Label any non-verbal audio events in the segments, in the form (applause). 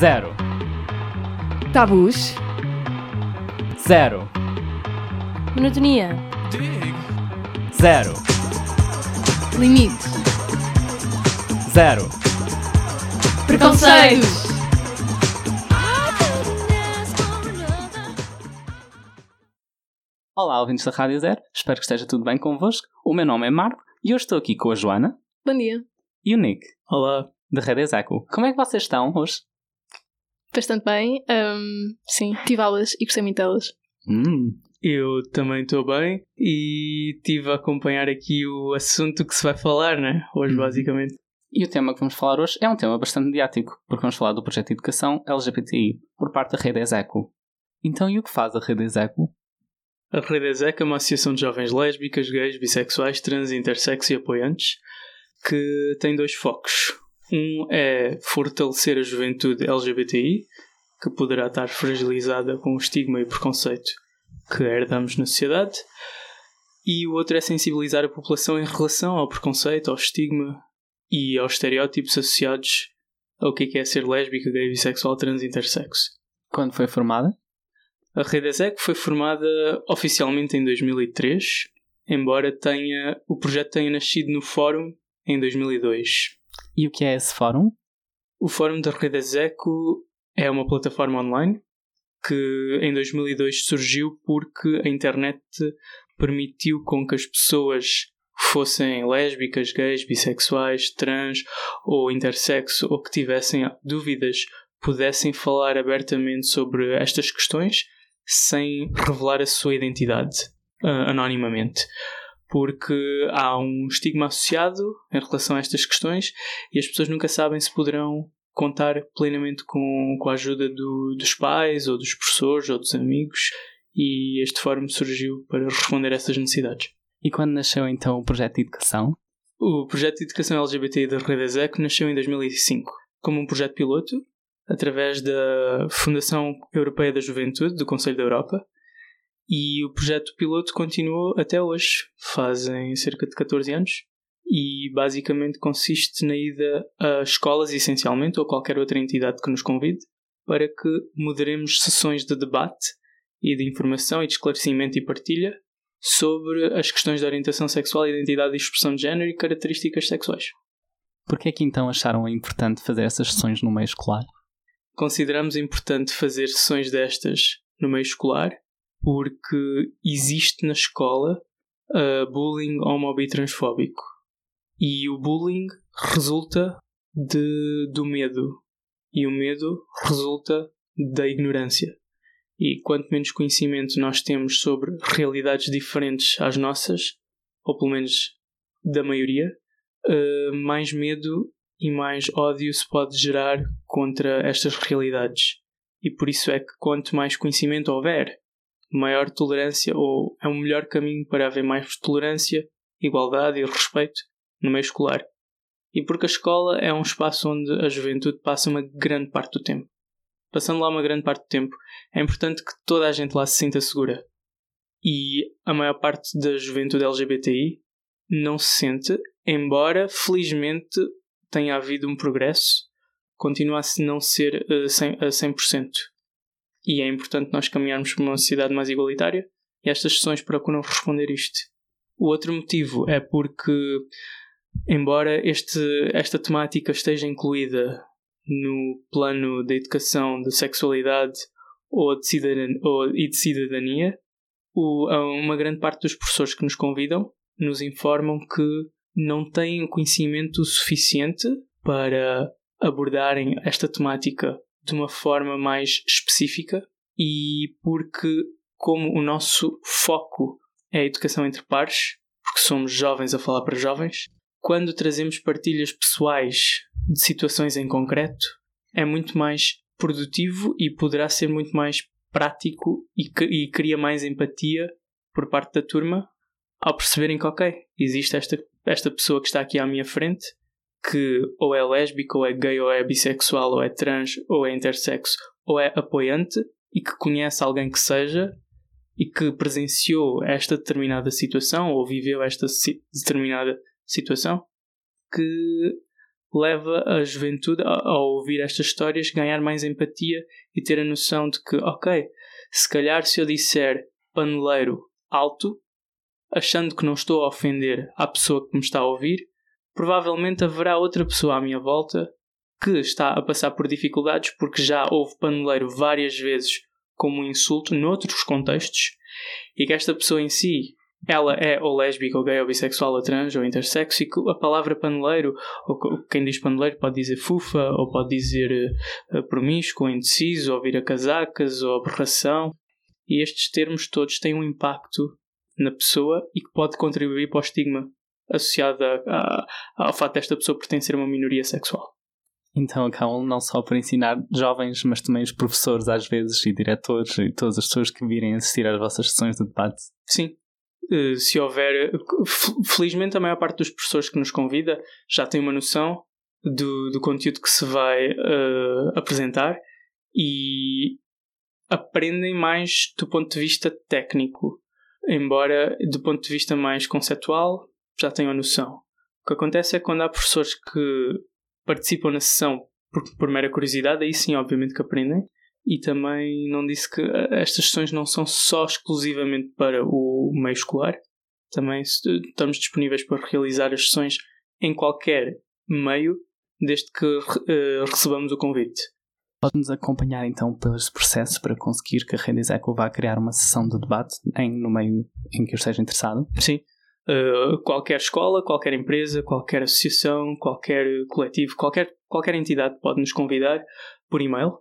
Zero. Tabus. Zero. Monotonia. Zero. Limites. Zero. Preconceitos. Olá, ouvintes da Rádio Zero. Espero que esteja tudo bem convosco. O meu nome é Marco e hoje estou aqui com a Joana Bom dia. e o Nick, Olá. de Rede Execo. Como é que vocês estão hoje? Bastante bem. Ahm, sim, tive aulas e gostei muito delas. Hum, Eu também estou bem e estive a acompanhar aqui o assunto que se vai falar, né? Hoje, Uhum. basicamente. E o tema que vamos falar hoje é um tema bastante mediático, porque vamos falar do projeto de educação LGBTI por parte da Rede Execo. Então, e o que faz a Rede Execo? A Rede ESEC é uma associação de jovens lésbicas, gays, bissexuais, trans, intersexo e apoiantes que tem dois focos. Um é fortalecer a juventude LGBTI, que poderá estar fragilizada com o estigma e preconceito que herdamos na sociedade, e o outro é sensibilizar a população em relação ao preconceito, ao estigma e aos estereótipos associados ao que é ser lésbica, gay, bissexual, trans, intersexo. Quando foi formada? A Rede ESEC foi formada oficialmente em 2003, embora tenha, o projeto tenha nascido no Fórum em 2002. E o que é esse fórum? O Fórum da Rede ESECO é uma plataforma online que em 2002 surgiu porque a internet permitiu com que as pessoas fossem lésbicas, gays, bissexuais, trans ou intersexo ou que tivessem dúvidas pudessem falar abertamente sobre estas questões sem revelar a sua identidade ah, anonimamente. Porque há um estigma associado em relação a estas questões e as pessoas nunca sabem se poderão contar plenamente com, com a ajuda do- dos pais ou dos professores ou dos amigos e este fórum surgiu para responder a essas necessidades. E quando nasceu então o projeto de educação? O projeto de educação LGBT da Rede ESEC nasceu em 2005 como um projeto piloto através da Fundação Europeia da Juventude do Conselho da Europa e o projeto piloto continuou até hoje, fazem cerca de 14 anos e basicamente consiste na ida a escolas essencialmente ou qualquer outra entidade que nos convide para que moderemos sessões de debate e de informação e de esclarecimento e partilha sobre as questões de orientação sexual, identidade e expressão de género e características sexuais. Porquê é que então acharam importante fazer essas sessões no meio escolar? Consideramos importante fazer sessões destas no meio escolar porque existe na escola uh, bullying homo e transfóbico. E o bullying resulta de, do medo. E o medo resulta da ignorância. E quanto menos conhecimento nós temos sobre realidades diferentes às nossas, ou pelo menos da maioria, uh, mais medo e mais ódio se pode gerar contra estas realidades. E por isso é que quanto mais conhecimento houver, maior tolerância ou é um melhor caminho para haver mais tolerância, igualdade e respeito no meio escolar. E porque a escola é um espaço onde a juventude passa uma grande parte do tempo. Passando lá uma grande parte do tempo, é importante que toda a gente lá se sinta segura. E a maior parte da juventude LGBTI não se sente, embora felizmente tenha havido um progresso, continua a não ser 100, a 100%. E é importante nós caminharmos para uma sociedade mais igualitária e estas sessões procuram responder isto. O outro motivo é porque, embora este, esta temática esteja incluída no plano da educação de sexualidade ou de cidadania, ou, e de cidadania, o, uma grande parte dos professores que nos convidam nos informam que não têm conhecimento suficiente para abordarem esta temática de uma forma mais específica e porque, como o nosso foco é a educação entre pares, porque somos jovens a falar para jovens, quando trazemos partilhas pessoais de situações em concreto, é muito mais produtivo e poderá ser muito mais prático e, e cria mais empatia por parte da turma ao perceberem que, ok, existe esta, esta pessoa que está aqui à minha frente que ou é lésbica, ou é gay, ou é bissexual, ou é trans, ou é intersexo, ou é apoiante e que conhece alguém que seja e que presenciou esta determinada situação ou viveu esta si determinada situação, que leva a juventude, a, a ouvir estas histórias, ganhar mais empatia e ter a noção de que, ok, se calhar se eu disser paneleiro alto, achando que não estou a ofender a pessoa que me está a ouvir, provavelmente haverá outra pessoa à minha volta que está a passar por dificuldades porque já houve paneleiro várias vezes como um insulto noutros contextos e que esta pessoa em si ela é ou lésbica, ou gay, ou bissexual, ou trans, ou intersexo, e que a palavra paneleiro, ou quem diz paneleiro pode dizer fufa, ou pode dizer uh, promíscuo, indeciso, ou vira casacas, ou aberração. E estes termos todos têm um impacto na pessoa e que pode contribuir para o estigma associado a, a, ao fato desta pessoa pertencer a uma minoria sexual. Então acabam não só por ensinar jovens, mas também os professores às vezes e diretores e todas as pessoas que virem assistir às vossas sessões de debate. Sim, eh, se houver. Felizmente, a maior parte dos professores que nos convida já tem uma noção do, do conteúdo que se vai uh, apresentar e aprendem mais do ponto de vista técnico, embora do ponto de vista mais conceptual já tenham a noção. O que acontece é quando há professores que participam na sessão por, por mera curiosidade, aí sim, obviamente, que aprendem e também não disse que eh, estas sessões não são só exclusivamente para o meio escolar, também estamos disponíveis para realizar as sessões em qualquer meio, desde que uh, recebamos o convite. Pode-nos acompanhar então pelos processos para conseguir que a Rede Eco vá criar uma sessão de debate em, no meio em que eu esteja interessado? Sim. Uh, qualquer escola, qualquer empresa, qualquer associação, qualquer coletivo, qualquer, qualquer entidade pode nos convidar por e-mail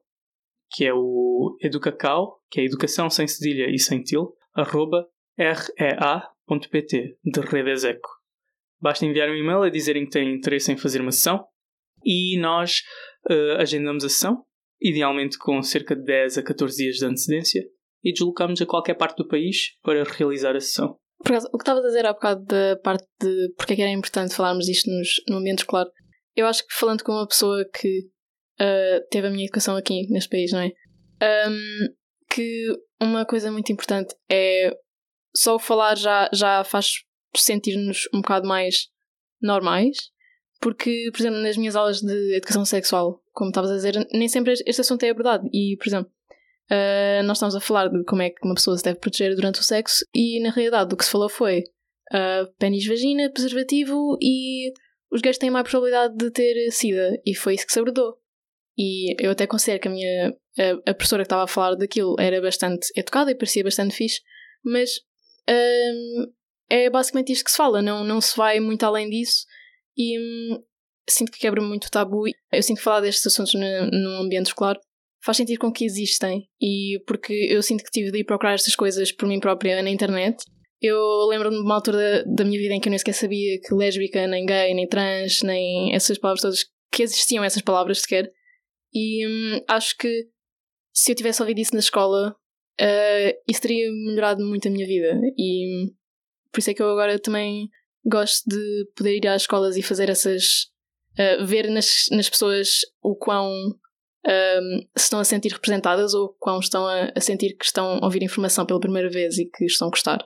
que é o educacau, que é educação sem cedilha e sem til, arroba rea.pt, de Redeseco. Basta enviar um e-mail a dizerem que têm interesse em fazer uma sessão e nós uh, agendamos a sessão, idealmente com cerca de 10 a 14 dias de antecedência, e deslocamos a qualquer parte do país para realizar a sessão. Acaso, o que estava a dizer há bocado da parte de porque é que era importante falarmos isto nos, no ambiente escolar, eu acho que falando com uma pessoa que uh, teve a minha educação aqui neste país, não é? Um, que uma coisa muito importante é só o falar já, já faz sentir-nos um bocado mais normais, porque, por exemplo, nas minhas aulas de educação sexual, como estavas a dizer, nem sempre este assunto é abordado. E, por exemplo, uh, nós estamos a falar de como é que uma pessoa se deve proteger durante o sexo, e na realidade o que se falou foi uh, pênis, vagina, preservativo e os gays têm mais probabilidade de ter sida, e foi isso que se abordou. E eu até considero que a minha a, a professora que estava a falar daquilo era bastante educada e parecia bastante fixe, mas hum, é basicamente isto que se fala, não, não se vai muito além disso e hum, sinto que quebra muito o tabu. Eu sinto que falar destes assuntos num ambiente escolar faz sentido com que existem e porque eu sinto que tive de ir procurar estas coisas por mim própria na internet. Eu lembro-me de uma altura da, da minha vida em que eu nem sequer sabia que lésbica, nem gay, nem trans, nem essas palavras todas, que existiam essas palavras sequer. E hum, acho que se eu tivesse ouvido isso na escola, uh, isso teria melhorado muito a minha vida. E hum, por isso é que eu agora também gosto de poder ir às escolas e fazer essas. Uh, ver nas, nas pessoas o quão um, se estão a sentir representadas ou quão estão a, a, sentir que estão a ouvir informação pela primeira vez e que estão a gostar.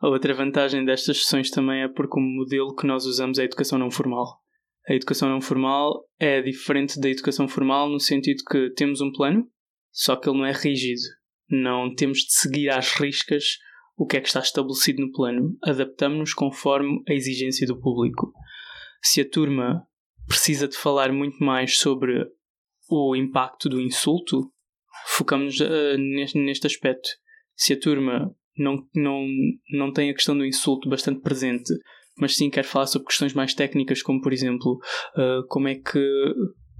A outra vantagem destas sessões também é porque o modelo que nós usamos é a educação não formal. A educação não formal é diferente da educação formal no sentido que temos um plano, só que ele não é rígido. Não temos de seguir às riscas o que é que está estabelecido no plano. Adaptamos-nos conforme a exigência do público. Se a turma precisa de falar muito mais sobre o impacto do insulto, focamos uh, neste, neste aspecto. Se a turma não, não, não tem a questão do insulto bastante presente, mas sim quero falar sobre questões mais técnicas, como por exemplo, uh, como é que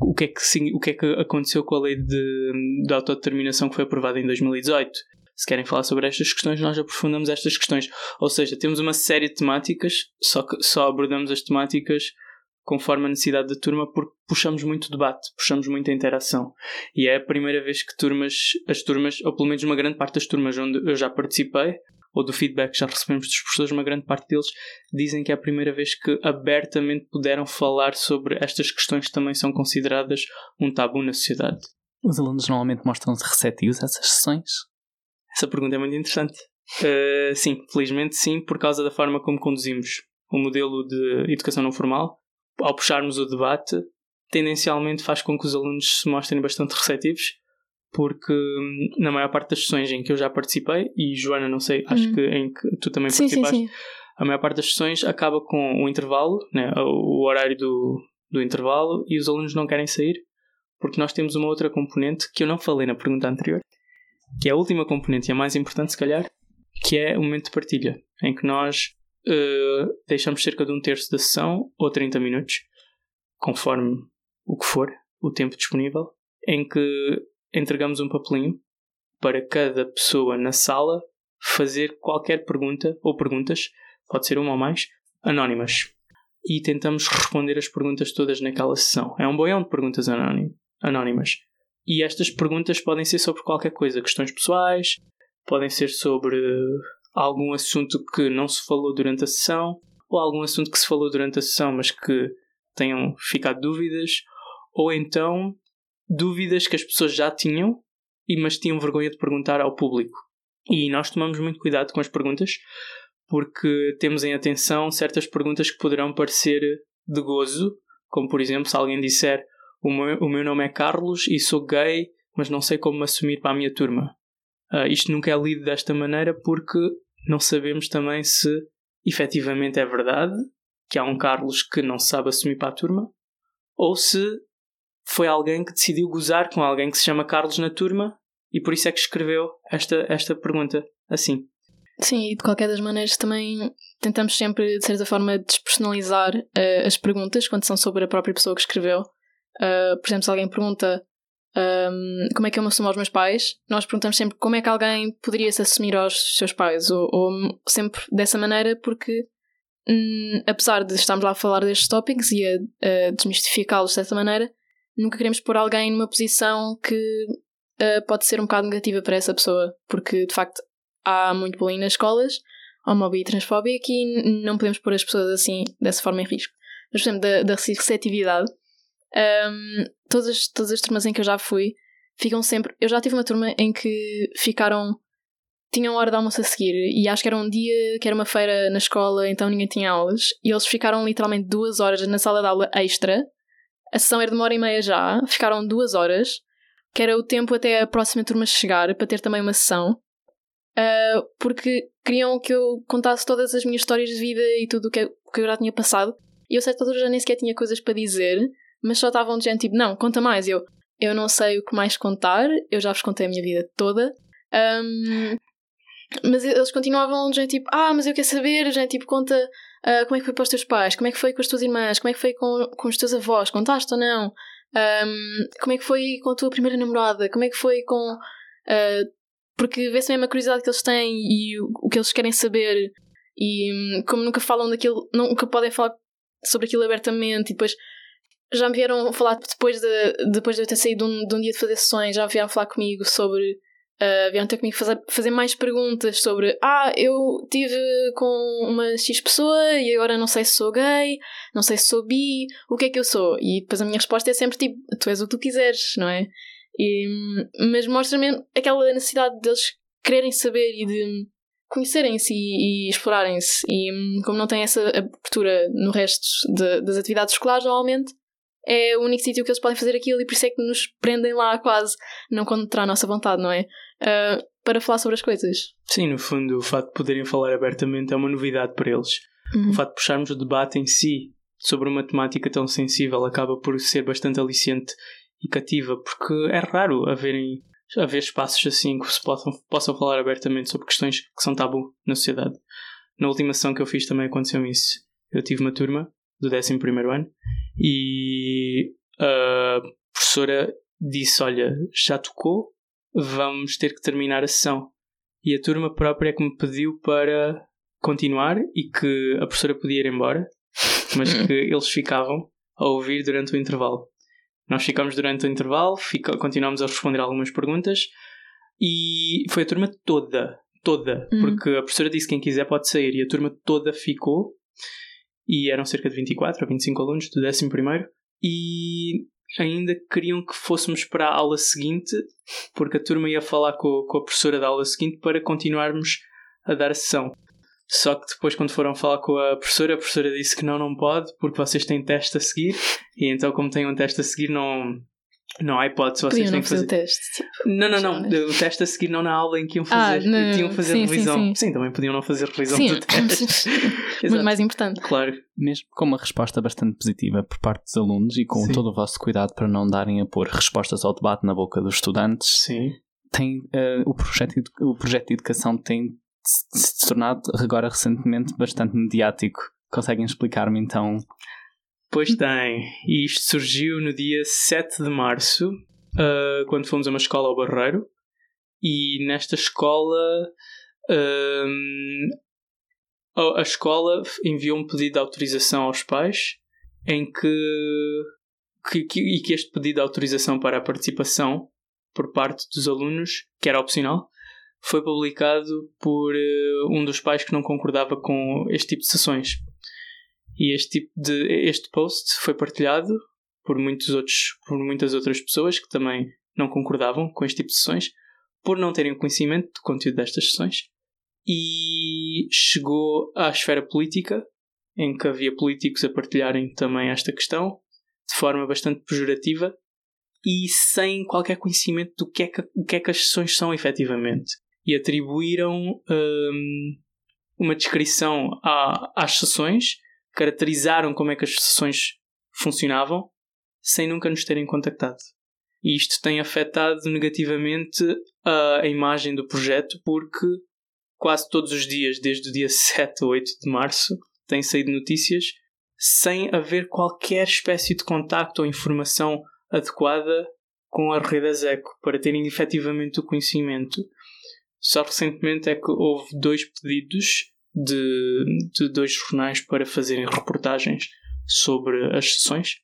o que, é que, sim, o que é que aconteceu com a lei de, de autodeterminação que foi aprovada em 2018. Se querem falar sobre estas questões, nós aprofundamos estas questões. Ou seja, temos uma série de temáticas, só que só abordamos as temáticas conforme a necessidade da turma, porque puxamos muito debate, puxamos muita interação. E é a primeira vez que turmas, as turmas, ou pelo menos uma grande parte das turmas onde eu já participei, ou do feedback que já recebemos dos professores, uma grande parte deles dizem que é a primeira vez que abertamente puderam falar sobre estas questões que também são consideradas um tabu na sociedade. Os alunos normalmente mostram-se receptivos a essas sessões? Essa pergunta é muito interessante. Uh, sim, felizmente sim, por causa da forma como conduzimos o modelo de educação não formal. Ao puxarmos o debate, tendencialmente faz com que os alunos se mostrem bastante receptivos, porque hum, na maior parte das sessões em que eu já participei, e Joana, não sei, acho Uhum. que em que tu também Sim, sim, participaste, sim. a maior parte das sessões acaba com o intervalo, né, o horário do, do intervalo, e os alunos não querem sair, porque nós temos uma outra componente que eu não falei na pergunta anterior, que é a última componente e a mais importante, se calhar, que é o momento de partilha, em que nós eh, deixamos cerca de um terço da sessão ou 30 minutos, conforme o que for, o tempo disponível, em que entregamos um papelinho para cada pessoa na sala fazer qualquer pergunta ou perguntas, pode ser uma ou mais, anónimas. E tentamos responder as perguntas todas naquela sessão. É um boião de perguntas anónim- anónimas. E estas perguntas podem ser sobre qualquer coisa, questões pessoais, podem ser sobre algum assunto que não se falou durante a sessão, ou algum assunto que se falou durante a sessão, mas que tenham ficado dúvidas, ou então dúvidas que as pessoas já tinham, mas tinham vergonha de perguntar ao público. E nós tomamos muito cuidado com as perguntas, porque temos em atenção certas perguntas que poderão parecer de gozo, como por exemplo se alguém disser o meu, o meu nome é Carlos e sou gay, mas não sei como me assumir para a minha turma. Ah, isto nunca é lido desta maneira porque não sabemos também se efetivamente é verdade que há um Carlos que não sabe assumir para a turma ou se foi alguém que decidiu gozar com alguém que se chama Carlos na turma e por isso é que escreveu esta, esta pergunta assim. Sim, e de qualquer das maneiras também tentamos sempre, de certa forma, despersonalizar eh, as perguntas quando são sobre a própria pessoa que escreveu. Ah, por exemplo, se alguém pergunta ahm, como é que eu me assumo aos meus pais, nós perguntamos sempre como é que alguém poderia se assumir aos seus pais, ou, ou sempre dessa maneira, porque hum, apesar de estarmos lá a falar destes tópicos e a, a desmistificá-los de certa maneira, nunca queremos pôr alguém numa posição que ah, pode ser um bocado negativa para essa pessoa, porque de facto há muito bullying nas escolas, homofobia e transfóbia, e n- não podemos pôr as pessoas assim, dessa forma, em risco. Mas, por exemplo, da, da receptividade, hum, todas, as- todas as turmas em que eu já fui ficam sempre. Eu já tive uma turma em que ficaram. tinham hora de almoço a seguir, e acho que era um dia que era uma feira na escola, então ninguém tinha aulas, e eles ficaram literalmente duas horas na sala de aula extra. A sessão era de uma hora e meia já, ficaram duas horas, que era o tempo até a próxima turma chegar, para ter também uma sessão. Uh, porque queriam que eu contasse todas as minhas histórias de vida e tudo o que, que eu já tinha passado. E eu, certa altura, já nem sequer tinha coisas para dizer, mas só estavam de gente tipo, não, conta mais. Eu, eu não sei o que mais contar, eu já vos contei a minha vida toda. Um, mas eles continuavam de gente tipo, ah, mas eu quero saber, gente tipo, conta ah, como é que foi para os teus pais, como é que foi com as tuas irmãs, como é que foi com, com os teus avós, contaste ou não? Um, como é que foi com a tua primeira namorada? Como é que foi com. ah, porque vê-se mesmo a curiosidade que eles têm e o, o que eles querem saber, e hum, como nunca falam daquilo, nunca podem falar sobre aquilo abertamente, e depois já me vieram falar depois de, depois de eu ter saído de um, de um dia de fazer sessões, já vieram falar comigo sobre. Uh, vieram ter comigo fazer, fazer mais perguntas sobre ah, eu tive com uma X pessoa e agora não sei se sou gay, não sei se sou bi, o que é que eu sou? E depois a minha resposta é sempre tipo, tu és o que tu quiseres, não é? E, mas mostra-me aquela necessidade deles quererem saber e de conhecerem-se e, e explorarem-se. E como não tem essa abertura no resto de- das atividades escolares, normalmente é o único sítio que eles podem fazer aquilo e por isso é que nos prendem lá quase, não contra a nossa vontade, não é? Ah, para falar sobre as coisas. Sim, no fundo, o facto de poderem falar abertamente é uma novidade para eles. Uhum. O facto de puxarmos o debate em si sobre uma temática tão sensível acaba por ser bastante aliciente e cativa, porque é raro haverem, haver espaços assim que se possam, possam falar abertamente sobre questões que são tabu na sociedade. Na última ação que eu fiz também aconteceu isso. Eu tive uma turma do 11 ano e a professora disse: Olha, já tocou, vamos ter que terminar a sessão. E a turma própria é que me pediu para continuar e que a professora podia ir embora, mas que eles ficavam a ouvir durante o intervalo. Nós ficámos durante o intervalo, fica, continuámos a responder algumas perguntas e foi a turma toda, toda, Uhum. porque a professora disse que quem quiser pode sair e a turma toda ficou e eram cerca de 24 ou 25 alunos do 11 e ainda queriam que fôssemos para a aula seguinte porque a turma ia falar com, com a professora da aula seguinte para continuarmos a dar a sessão. Só que depois, quando foram falar com a professora, a professora disse que não, não pode, porque vocês têm teste a seguir, e então, como têm um teste a seguir, não, não há hipótese, vocês Podiam têm não que fazer fazer. o teste. Não, não, não. O teste a seguir não na aula em que iam Ah, fazer. não, tinham fazer sim, sim, revisão. sim. também podiam não fazer revisão sim, do (laughs) teste. muito mais importante. Claro. Mesmo com uma resposta bastante positiva por parte dos alunos e com Sim. todo o vosso cuidado para não darem a pôr respostas ao debate na boca dos estudantes, Sim. tem, eh, o, projeto, o projeto de educação tem se tornado agora recentemente bastante mediático. Conseguem explicar-me então? Pois tem. E isto surgiu no dia 7 de março, ah, quando fomos a uma escola ao Barreiro. E nesta escola. ahm, a escola enviou um pedido de autorização aos pais em que, que, que- e que este pedido de autorização para a participação por parte dos alunos, que era opcional, foi publicado por eh, um dos pais que não concordava com este tipo de sessões. E este tipo de este post foi partilhado por muitos outros por muitas outras pessoas que também não concordavam com este tipo de sessões por não terem conhecimento do conteúdo destas sessões. E chegou à esfera política em que havia políticos a partilharem também esta questão de forma bastante pejorativa e sem qualquer conhecimento do que é que, que, é que as sessões são efetivamente. E atribuíram hum, uma descrição à- às sessões caracterizaram como é que as sessões funcionavam sem nunca nos terem contactado. E isto tem afetado negativamente a, imagem do projeto porque quase todos os dias, desde o dia (laughs) 7 ou 8 de março, têm saído notícias sem haver qualquer espécie de contacto ou informação adequada com a rede Azeco para terem efetivamente o conhecimento. Só recentemente é que houve dois pedidos de, de dois jornais para fazerem reportagens sobre as sessões.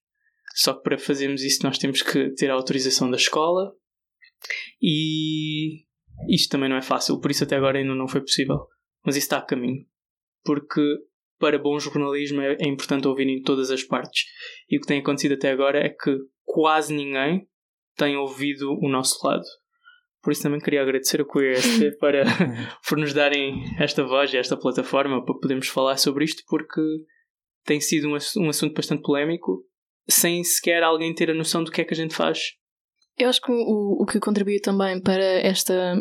Só que para fazermos isso nós temos que ter a autorização da escola e isto também não é fácil, por isso até agora ainda não foi possível. Mas isso está a caminho. Porque para bom jornalismo é, é importante ouvirem todas as partes. E o que tem acontecido até agora é que quase ninguém tem ouvido o nosso lado. Por isso também queria agradecer ao QRST (laughs) para (laughs) por nos darem esta voz e esta plataforma para podermos falar sobre isto, porque tem sido um, um assunto bastante polémico, sem sequer alguém ter a noção do que é que a gente faz. Eu acho que o, o que contribuiu também para, esta,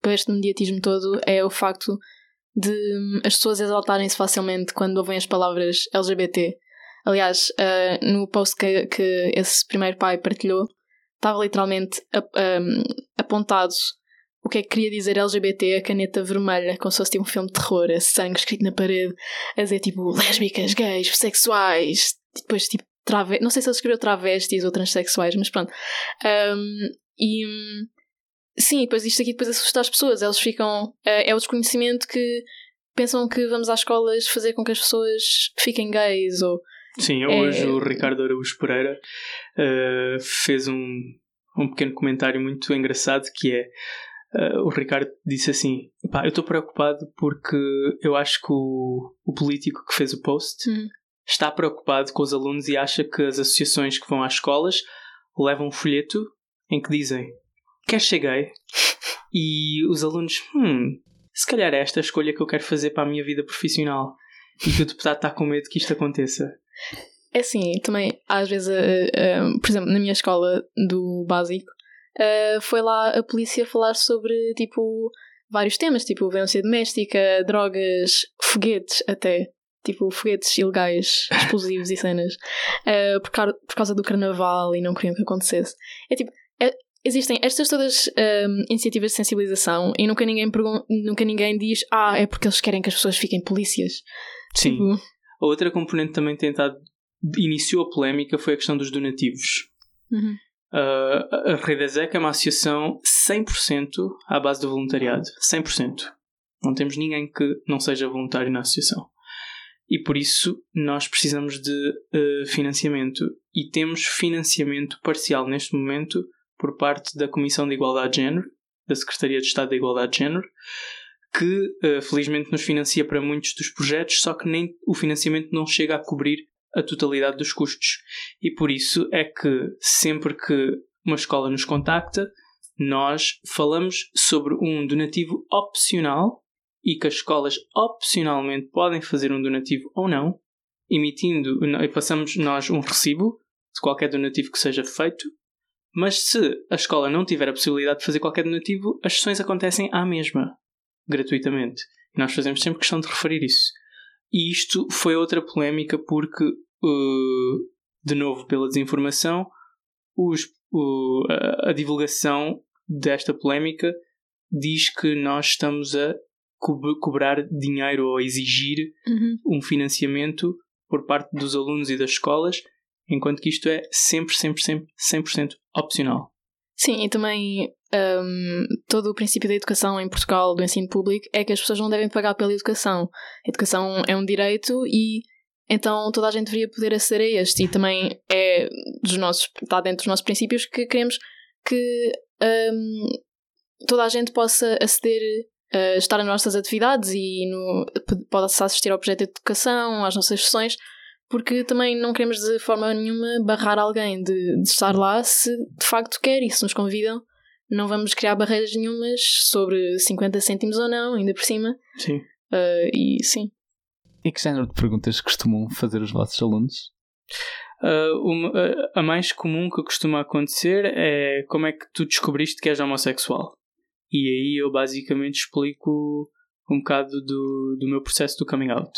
para este mediatismo todo é o facto de hum, as pessoas exaltarem-se facilmente quando ouvem as palavras LGBT. Aliás, ah, no post que, que esse primeiro pai partilhou, estava literalmente ap- hum, apontado o que é que queria dizer LGBT, a caneta vermelha, como se fosse tipo um filme de terror, a sangue escrito na parede, a dizer tipo lésbicas, gays, bissexuais, e depois tipo trave... não sei se ele escreveu travestis ou transexuais, mas pronto. Um, e sim, depois isto aqui depois assusta as pessoas, eles ficam. é é o desconhecimento que pensam que vamos às escolas fazer com que as pessoas fiquem gays ou. Sim, É- hoje o Ricardo Araújo Pereira eh, fez um, um pequeno comentário muito engraçado que é eh, o Ricardo disse assim "Epá, eu estou preocupado porque eu acho que o, o político que fez o post Uhum. está preocupado com os alunos e acha que as associações que vão às escolas levam um folheto em que dizem quer gay? E os alunos, hum, se calhar é esta a escolha que eu quero fazer para a minha vida profissional. E que o deputado está com medo que isto aconteça. É assim, também às vezes, eh, eh, por exemplo, na minha escola do básico, eh, foi lá a polícia falar sobre tipo vários temas, tipo violência doméstica, drogas, foguetes até. Tipo, foguetes ilegais, (laughs) explosivos e cenas, por, causa, por causa do carnaval e não queriam que acontecesse. É tipo, é- existem estas todas ehm, iniciativas de sensibilização e nunca ninguém, nunca ninguém diz, ah, é porque eles querem que as pessoas fiquem polícias. Sim. Tipo, A outra componente também tentado iniciou a polémica foi a questão dos donativos. uhum. Uh, a Rede Ezek é uma associação 100% à base do voluntariado. 100%. Não temos ninguém que não seja voluntário na associação. E por isso nós precisamos de uh, financiamento. E temos financiamento parcial neste momento por parte da Comissão de Igualdade de Género, da Secretaria de Estado da Igualdade de Género, que uh, felizmente nos financia para muitos dos projetos, só que nem o financiamento não chega a cobrir a totalidade dos custos. E por isso é que sempre que uma escola nos contacta, nós falamos sobre um donativo opcional e que as escolas opcionalmente podem fazer um donativo ou não, emitindo, e passamos nós um recibo de qualquer donativo que seja feito, mas se a escola não tiver a possibilidade de fazer qualquer donativo, as sessões acontecem à mesma, gratuitamente. E nós fazemos sempre questão de referir isso. E isto foi outra polémica porque, uh, de novo, pela desinformação, os, uh, a, a divulgação desta polémica diz que nós estamos a co cobrar dinheiro ou a exigir Uhum. um financiamento por parte dos alunos e das escolas, enquanto que isto é sempre, sempre, sempre 100% opcional. Sim, e também hum, todo o princípio da educação em Portugal, do ensino público, é que as pessoas não devem pagar pela educação. A educação é um direito e então toda a gente deveria poder aceder a este. E também é dos nossos, está dentro dos nossos princípios que queremos que hum, toda a gente possa aceder a estar nas nossas atividades e no, possa assistir ao projeto de educação, às nossas sessões, porque também não queremos de forma nenhuma barrar alguém de, de estar lá se de facto quer e se nos convidam. Não vamos criar barreiras nenhumas sobre 50 cêntimos ou não, ainda por cima. Sim. Uh, e sim. E que género de perguntas costumam fazer os vossos alunos? Uh, uma, uh, a mais comum que costuma acontecer é como é que tu descobriste que és homossexual. E aí eu basicamente explico um bocado do, do meu processo do coming out.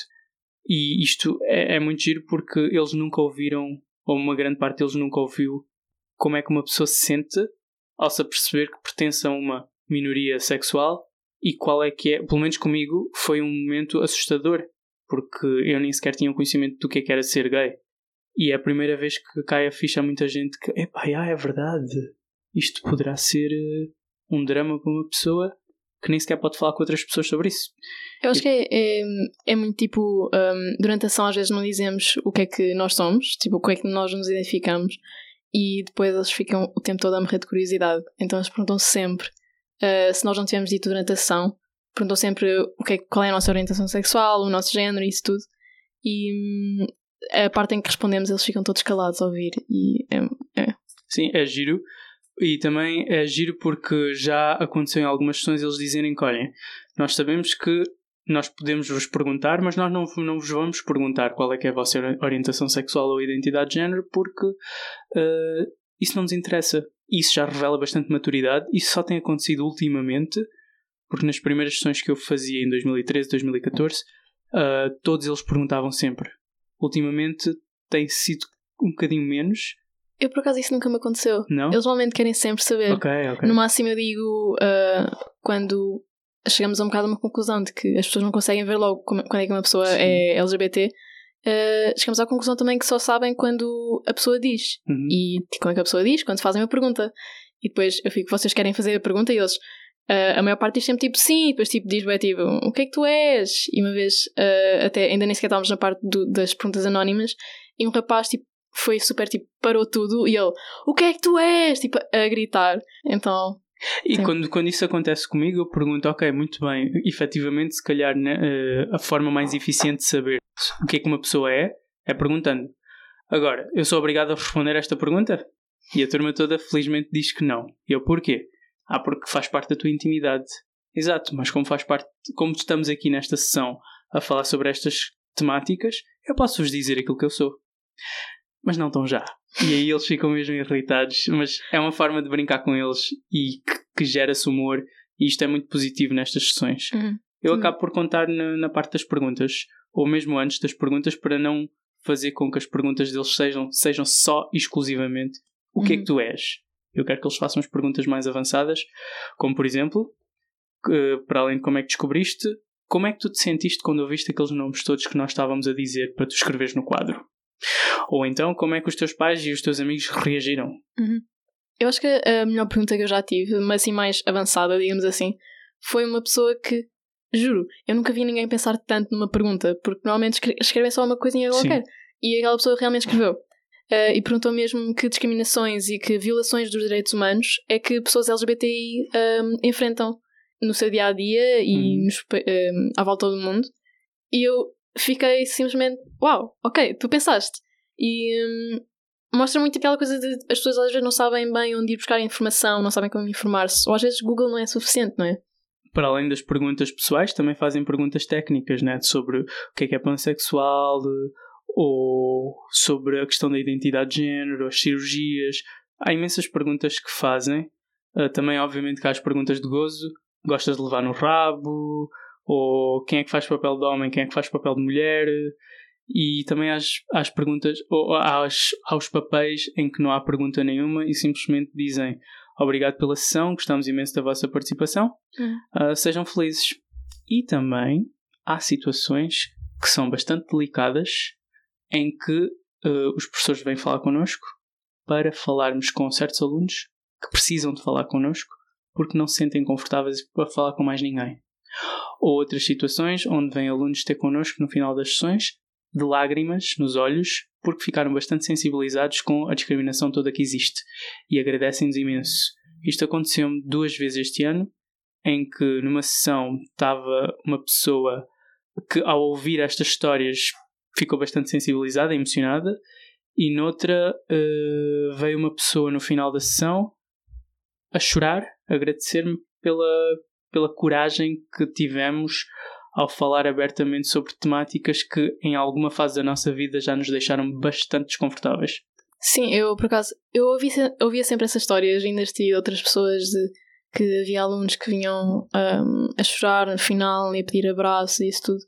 E isto é, é muito giro porque eles nunca ouviram, ou uma grande parte deles nunca ouviu, como é que uma pessoa se sente ao se aperceber que pertence a uma minoria sexual e qual é que é, pelo menos comigo, foi um momento assustador, porque eu nem sequer tinha conhecimento do que é que era ser gay. E é a primeira vez que cai a ficha a muita gente que, epá, ah, é verdade, isto poderá ser uh, um drama para uma pessoa que nem sequer pode falar com outras pessoas sobre isso. Eu acho que é, é, é muito tipo, um, durante a ação às vezes não dizemos o que é que nós somos, tipo, o que é que nós nos identificamos, e depois eles ficam o tempo todo a morrer de curiosidade. Então eles perguntam sempre, uh, se nós não tivermos dito durante a ação, perguntam sempre o que é, qual é a nossa orientação sexual, o nosso género, isso tudo. E hum, a parte em que respondemos eles ficam todos calados a ouvir. E é, é. Sim, é giro. E também é giro porque já aconteceu em algumas sessões eles dizerem que, olhem, nós sabemos que nós podemos vos perguntar, mas nós não, não vos vamos perguntar qual é que é a vossa orientação sexual ou identidade de género porque uh, isso não nos interessa. Isso já revela bastante maturidade. Isso só tem acontecido ultimamente, porque nas primeiras sessões que eu fazia em 2013, 2014, uh, todos eles perguntavam sempre. Ultimamente tem sido um bocadinho menos, eu, por acaso, isso nunca me aconteceu. Não? Eles normalmente querem sempre saber. Ok, ok. No máximo, eu digo uh, quando chegamos a um bocado a uma conclusão de que as pessoas não conseguem ver logo como, quando é que uma pessoa Sim. é LGBT. Uh, chegamos à conclusão também que só sabem quando a pessoa diz. Uhum. E quando é que a pessoa diz, quando fazem uma pergunta. E depois eu fico, vocês querem fazer a pergunta e eles. Uh, a maior parte diz sempre tipo sim, e depois tipo diz bem tipo o que é que tu és? E uma vez, uh, até ainda nem sequer estávamos na parte do, das perguntas anónimas, e um rapaz tipo foi super tipo, parou tudo e ele, o que é que tu és? Tipo, a gritar. Então. E Sim. quando, quando isso acontece comigo, eu pergunto, ok, muito bem, efetivamente, se calhar né, uh, a forma mais eficiente de saber o que é que uma pessoa é, é perguntando. Agora, eu sou obrigado a responder esta pergunta? E a turma toda felizmente diz que não. E eu, porquê? Ah, porque faz parte da tua intimidade. Exato, mas como faz parte, como estamos aqui nesta sessão a falar sobre estas temáticas, eu posso vos dizer aquilo que eu sou. Mas não tão já. E aí eles ficam mesmo irritados, mas é uma forma de brincar com eles e que, que gera-se humor, e isto é muito positivo nestas sessões. Uhum. Eu acabo por contar na, na parte das perguntas, ou mesmo antes das perguntas, para não fazer com que as perguntas deles sejam, sejam só exclusivamente o que é Uhum. que tu és. Eu quero que eles façam as perguntas mais avançadas, como por exemplo, que, para além de como é que descobriste, como é que tu te sentiste quando ouviste aqueles nomes todos que nós estávamos a dizer para tu escreveres no quadro? Ou então, como é que os teus pais e os teus amigos reagiram? Eu acho que a melhor pergunta que eu já tive, mas assim mais avançada, digamos assim, foi uma pessoa que, juro, eu nunca vi ninguém pensar tanto numa pergunta, porque normalmente escre- escrevem só uma coisinha Sim. qualquer. E aquela pessoa realmente escreveu. Uh, e perguntou mesmo que discriminações e que violações dos direitos humanos é que pessoas LGBTI um, enfrentam no seu dia a dia e Uhum. nos um, à volta do mundo. E eu fiquei simplesmente, uau, ok, tu pensaste. E hum, mostra muito aquela coisa de as pessoas às vezes não sabem bem onde ir buscar informação, não sabem como informar-se, ou às vezes Google não é suficiente, não é? para além das perguntas pessoais, também fazem perguntas técnicas, né? Sobre o que é que é pansexual, ou sobre a questão da identidade de género, as cirurgias. Há imensas perguntas que fazem. Uh, também, obviamente, que há as perguntas de gozo. Gostas de levar no rabo? Ou quem é que faz papel de homem, quem é que faz papel de mulher? E também às, às perguntas, ou às, aos papéis em que não há pergunta nenhuma e simplesmente dizem obrigado pela sessão, gostamos imenso da vossa participação, uh, sejam felizes. E também há situações que são bastante delicadas em que uh, os professores vêm falar connosco para falarmos com certos alunos que precisam de falar connosco porque não se sentem confortáveis para falar com mais ninguém. Ou outras situações onde vêm alunos ter connosco no final das sessões de lágrimas nos olhos porque ficaram bastante sensibilizados com a discriminação toda que existe e agradecem-nos imenso. Isto aconteceu-me duas vezes este ano, em que numa sessão estava uma pessoa que, ao ouvir estas histórias, ficou bastante sensibilizada, emocionada, e noutra uh, veio uma pessoa no final da sessão a chorar, a agradecer-me pela, pela coragem que tivemos ao falar abertamente sobre temáticas que em alguma fase da nossa vida já nos deixaram bastante desconfortáveis. Sim, eu por acaso, eu ouvia, sempre essas histórias, ainda de outras pessoas de que havia alunos que vinham um, a chorar no final e a pedir abraço e isso tudo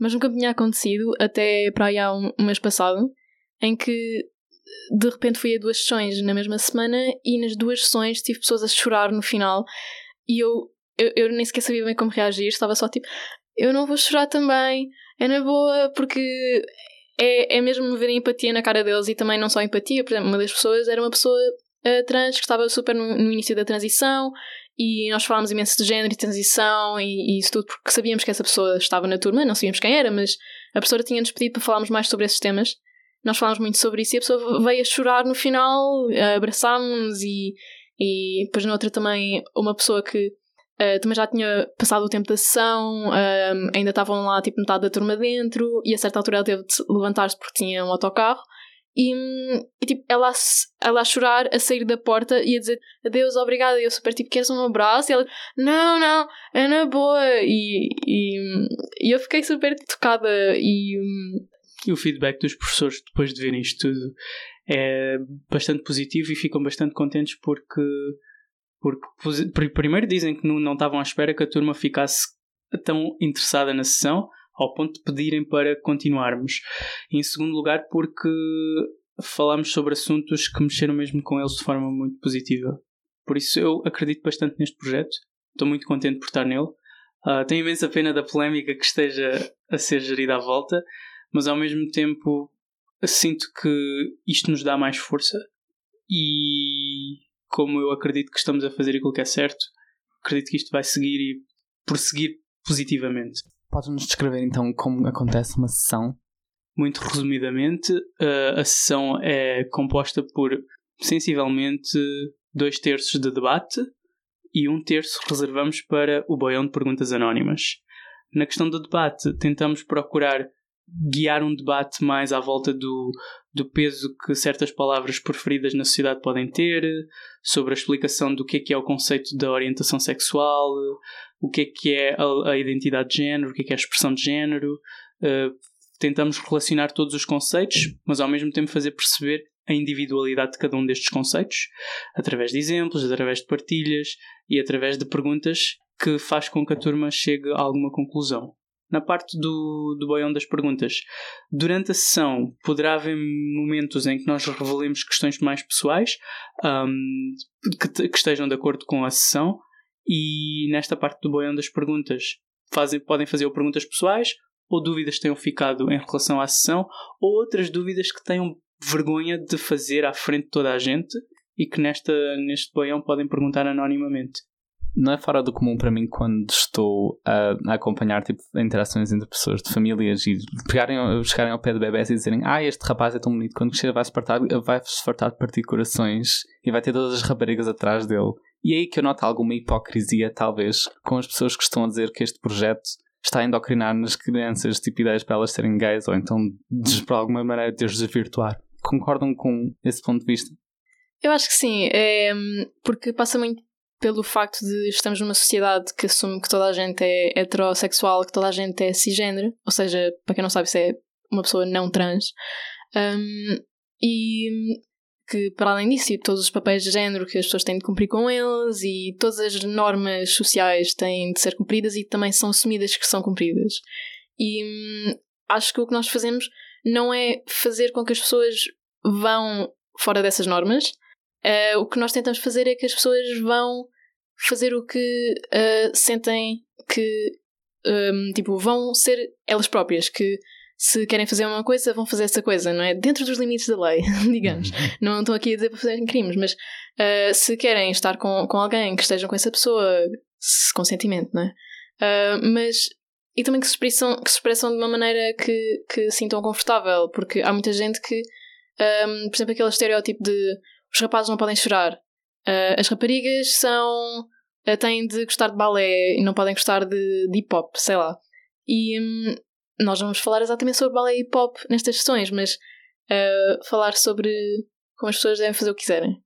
mas nunca tinha acontecido até para aí há um, um mês passado, em que de repente fui a duas sessões na mesma semana e nas duas sessões tive pessoas a chorar no final e eu, eu, eu nem sequer sabia bem como reagir, estava só tipo, eu não vou chorar também, é na boa, porque é, é mesmo ver empatia na cara deles e também não só empatia, por exemplo, uma das pessoas era uma pessoa uh, trans que estava super no, no, início da transição e nós falámos imenso de género e transição e, e, isso tudo porque sabíamos que essa pessoa estava na turma, não sabíamos quem era, mas a professora tinha-nos pedido para falarmos mais sobre esses temas. Nós falámos muito sobre isso e a pessoa veio a chorar no final, abraçámos-nos e, e depois na outra também uma pessoa que uh, também já tinha passado o tempo da sessão, uh, ainda estavam lá tipo metade da turma dentro e a certa altura ela teve de levantar-se porque tinha um autocarro e, e, tipo, ela, ela a chorar, a sair da porta e a dizer adeus, obrigada. E eu super tipo, queres um abraço? E ela, não, não, é na boa. E, e, e eu fiquei super tocada. E, e o feedback dos professores depois de verem isto tudo é bastante positivo e ficam bastante contentes porque, porque primeiro dizem que não, estavam à espera que a turma ficasse tão interessada na sessão ao ponto de pedirem para continuarmos. Em segundo lugar, porque falámos sobre assuntos que mexeram mesmo com eles de forma muito positiva. Por isso eu acredito bastante neste projeto, estou muito contente por estar nele. Uh, tenho imensa pena da polémica que esteja a ser gerida à volta, mas ao mesmo tempo sinto que isto nos dá mais força e como eu acredito que estamos a fazer aquilo que é certo, acredito que isto vai seguir e prosseguir positivamente. Podes-nos descrever então como acontece uma sessão? Muito resumidamente, a sessão é composta por sensivelmente dois terços de debate e um terço reservamos para o boião de perguntas anónimas. Na questão do debate, tentamos procurar guiar um debate mais à volta do, do peso que certas palavras preferidas na sociedade podem ter, sobre a explicação do que é que é o conceito da orientação sexual, o que é que é a, a identidade de género, o que é que é a expressão de género. Uh, tentamos relacionar todos os conceitos, mas ao mesmo tempo fazer perceber a individualidade de cada um destes conceitos, através de exemplos, através de partilhas e através de perguntas que faz com que a turma chegue a alguma conclusão. Na parte do, do boião das perguntas, durante a sessão poderá haver momentos em que nós revelemos questões mais pessoais um, que, que estejam de acordo com a sessão, e nesta parte do boião das perguntas fazem, podem fazer ou perguntas pessoais ou dúvidas que tenham ficado em relação à sessão ou outras dúvidas que tenham vergonha de fazer à frente de toda a gente e que nesta, neste boião podem perguntar anonimamente. Não é fora do comum para mim quando estou a, a acompanhar tipo, interações entre pessoas de famílias e pegarem, chegarem ao pé de bebés e dizerem Ah, este rapaz é tão bonito, quando crescer vai-se fartar, vai fartar de partir corações e vai ter todas as raparigas atrás dele e é aí que eu noto alguma hipocrisia, talvez, com as pessoas que estão a dizer que este projeto está a endocrinar nas crianças tipo ideias para elas serem gays ou então de, alguma maneira de desvirtuar. Concordam com esse ponto de vista? Eu acho que sim, é, porque passa muito pelo facto de estamos numa sociedade que assume que toda a gente é heterossexual, que toda a gente é cisgênero, ou seja, para quem não sabe, isso é uma pessoa não trans. Um, e que, para além disso, todos os papéis de género que as pessoas têm de cumprir com eles e todas as normas sociais têm de ser cumpridas e também são assumidas que são cumpridas. E hum, acho que o que nós fazemos não é fazer com que as pessoas vão fora dessas normas. Uh, o que nós tentamos fazer é que as pessoas vão fazer o que uh, sentem que um, tipo, vão ser elas próprias, que se querem fazer uma coisa, vão fazer essa coisa, não é? Dentro dos limites da lei, (laughs) digamos. Uhum. não estou aqui a dizer para fazerem crimes, mas uh, se querem estar com, com alguém que estejam com essa pessoa, se, com sentimento, não é? Uh, mas. E também que se, expressam, que se expressam de uma maneira que, que sintam confortável, porque há muita gente que, um, ehm, por exemplo, aquele estereótipo de os rapazes não podem chorar, uh, as raparigas são. têm de gostar de balé e não podem gostar de, de hip hop, sei lá. E, um, nós vamos falar exatamente sobre balé e hip hop nestas sessões, mas uh, falar sobre como as pessoas devem fazer o que quiserem.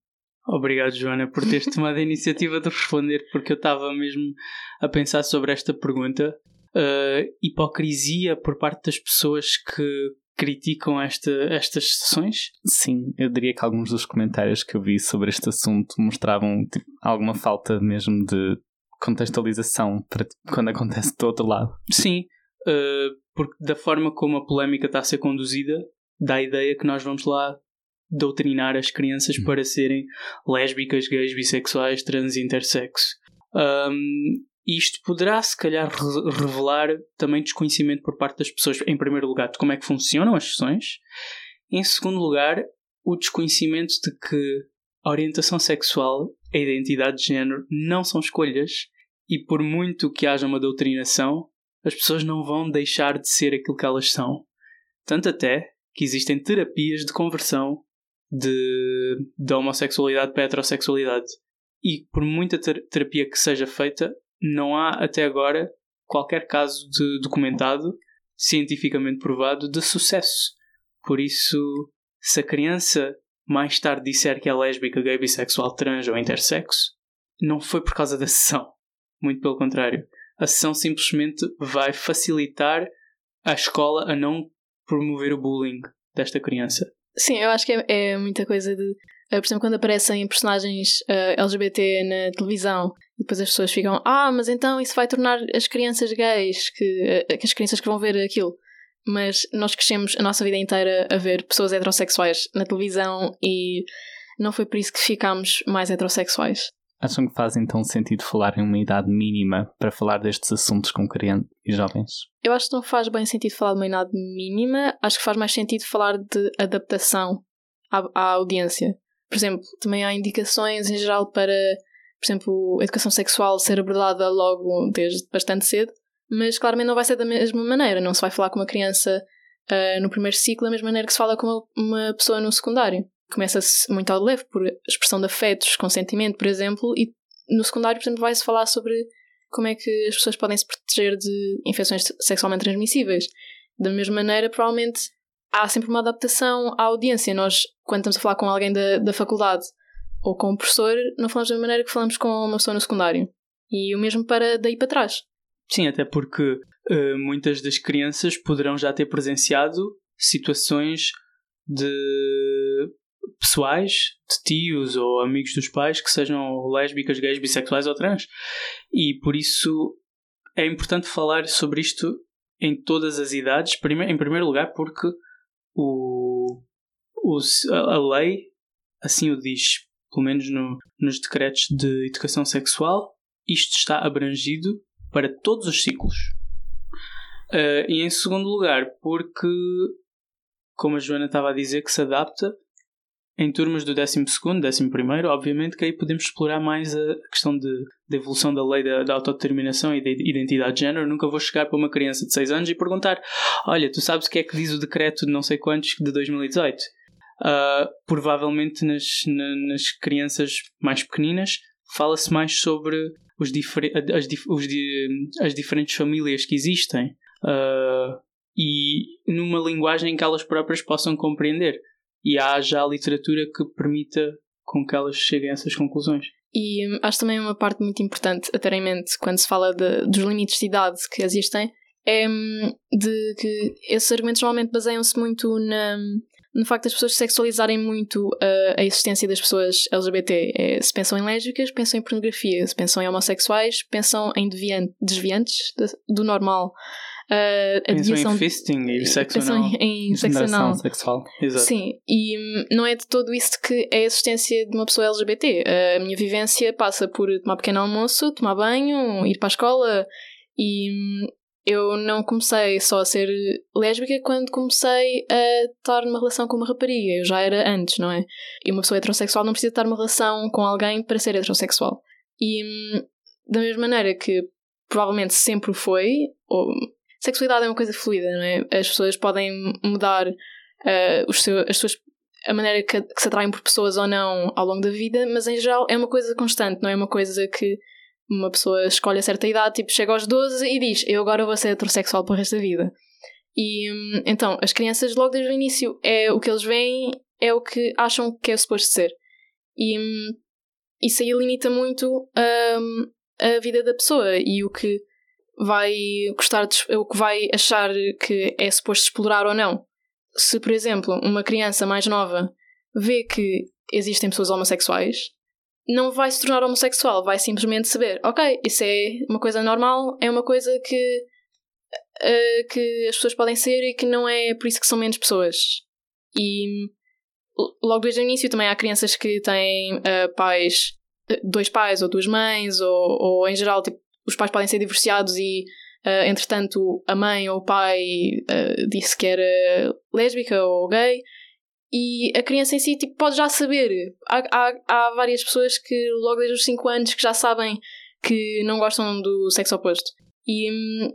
Obrigado, Joana, por teres (laughs) tomado a iniciativa de responder, porque eu estava mesmo a pensar sobre esta pergunta. Uh, hipocrisia por parte das pessoas que criticam esta, estas sessões? Sim, eu diria que alguns dos comentários que eu vi sobre este assunto mostravam tipo, alguma falta mesmo de contextualização para quando acontece do outro lado. Sim, uh, porque da forma como a polémica está a ser conduzida, dá a ideia que nós vamos lá doutrinar as crianças uhum. para serem lésbicas, gays, bissexuais, trans e intersexo. Um, isto poderá, se calhar, re revelar também desconhecimento por parte das pessoas, em primeiro lugar, de como é que funcionam as sessões, em segundo lugar, o desconhecimento de que a orientação sexual, a identidade de género não são escolhas e, por muito que haja uma doutrinação, as pessoas não vão deixar de ser aquilo que elas são. Tanto até que existem terapias de conversão de, de homossexualidade para heterossexualidade. E por muita ter terapia que seja feita, não há até agora qualquer caso de documentado, cientificamente provado, de sucesso. Por isso, se a criança mais tarde disser que é lésbica, gay, bissexual, trans ou intersexo, não foi por causa da sessão. Muito pelo contrário a sessão simplesmente vai facilitar a escola a não promover o bullying desta criança. Sim, eu acho que é, é muita coisa de. Uh, por exemplo, quando aparecem personagens uh, eh, LGBT na televisão depois as pessoas ficam, ah, mas então isso vai tornar as crianças gays, que, uh, que as crianças que vão ver aquilo. Mas nós crescemos a nossa vida inteira a ver pessoas heterossexuais na televisão e não foi por isso que ficámos mais heterossexuais. Acham que faz então sentido falar em uma idade mínima para falar destes assuntos com crianças e jovens? Eu acho que não faz bem sentido falar de uma idade mínima, acho que faz mais sentido falar de adaptação à, à audiência. Por exemplo, também há indicações em geral para, por exemplo, a educação sexual ser abordada logo desde bastante cedo, mas claramente não vai ser da mesma maneira, não se vai falar com uma criança uh, no primeiro ciclo da mesma maneira que se fala com uma, uma pessoa no secundário começa-se muito ao leve por expressão de afetos, consentimento, por exemplo, e no secundário, por exemplo, vai-se falar sobre como é que as pessoas podem se proteger de infecções sexualmente transmissíveis. Da mesma maneira, provavelmente há sempre uma adaptação à audiência. Nós, quando estamos a falar com alguém da, da faculdade ou com um professor, não falamos da maneira que falamos com uma pessoa no secundário. E o mesmo para daí para trás. Sim, até porque uh, muitas das crianças poderão já ter presenciado situações de pessoais, de tios ou amigos dos pais que sejam lésbicas, gays, bissexuais ou trans. E por isso é importante falar sobre isto em todas as idades, em primeiro lugar porque o, o, a lei assim o diz, pelo menos no, nos decretos de educação sexual, isto está abrangido para todos os ciclos. Uh, e em segundo lugar, porque, como a Joana estava a dizer, que se adapta em turmas do 12 º 11 º obviamente que aí podemos explorar mais a questão de, de evolução da lei da, da, autodeterminação e da identidade de género. Nunca vou chegar para uma criança de 6 anos e perguntar: Olha, tu sabes o que é que diz o decreto de não sei quantos de 2018? Uh, provavelmente nas, na, nas crianças mais pequeninas fala-se mais sobre os as, os as diferentes famílias que existem uh, e numa linguagem que elas próprias possam compreender e há já literatura que permita com que elas cheguem a essas conclusões. E acho também uma parte muito importante a ter em mente quando se fala de, dos limites de idade que existem, é hum, de que esses argumentos normalmente baseiam-se muito na, no facto das pessoas sexualizarem muito a, a existência das pessoas LGBT. É, se pensam em lésbicas, pensam em pornografia. Se pensam em homossexuais, pensam em deviante, desviantes de, do normal. Uh, a Pensam em fisting e sexo pensam anal. em, em sexo anal. sexual. Exato. Sim, e hum, não é de todo isso que é a existência de uma pessoa LGBT. A minha vivência passa por tomar pequeno almoço, tomar banho, ir para a escola e hum, eu não comecei só a ser lésbica quando comecei a estar numa relação com uma rapariga. Eu já era antes, não é? E uma pessoa heterossexual não precisa estar numa relação com alguém para ser heterossexual. E hum, da mesma maneira que provavelmente sempre foi, ou sexualidade é uma coisa fluida, não é? As pessoas podem mudar eh, os as suas a maneira que, que se atraem por pessoas ou não ao longo da vida, mas em geral é uma coisa constante, não é uma coisa que uma pessoa escolhe a certa idade, tipo, chega aos 12 e diz eu agora vou ser heterossexual para o resto da vida. E hum, então, as crianças logo desde o início é o que eles veem, é o que acham que é suposto ser. E hum, isso aí limita muito hum, a vida da pessoa e o que vai gostar de, o que vai achar que é suposto explorar ou não. Se, por exemplo, uma criança mais nova vê que existem pessoas homossexuais, não vai se tornar homossexual, vai simplesmente saber, ok, isso é uma coisa normal, é uma coisa que, eh, que as pessoas podem ser e que não é por isso que são menos pessoas. E logo desde o início também há crianças que têm eh, pais, eh, dois pais ou duas mães, ou, ou em geral, tipo, os pais podem ser divorciados e Uh, entretanto, a mãe ou o pai uh, disse que era lésbica ou gay, e a criança em si tipo, pode já saber. Há, há, há várias pessoas que, logo desde os 5 anos, que já sabem que não gostam do sexo oposto. E hum,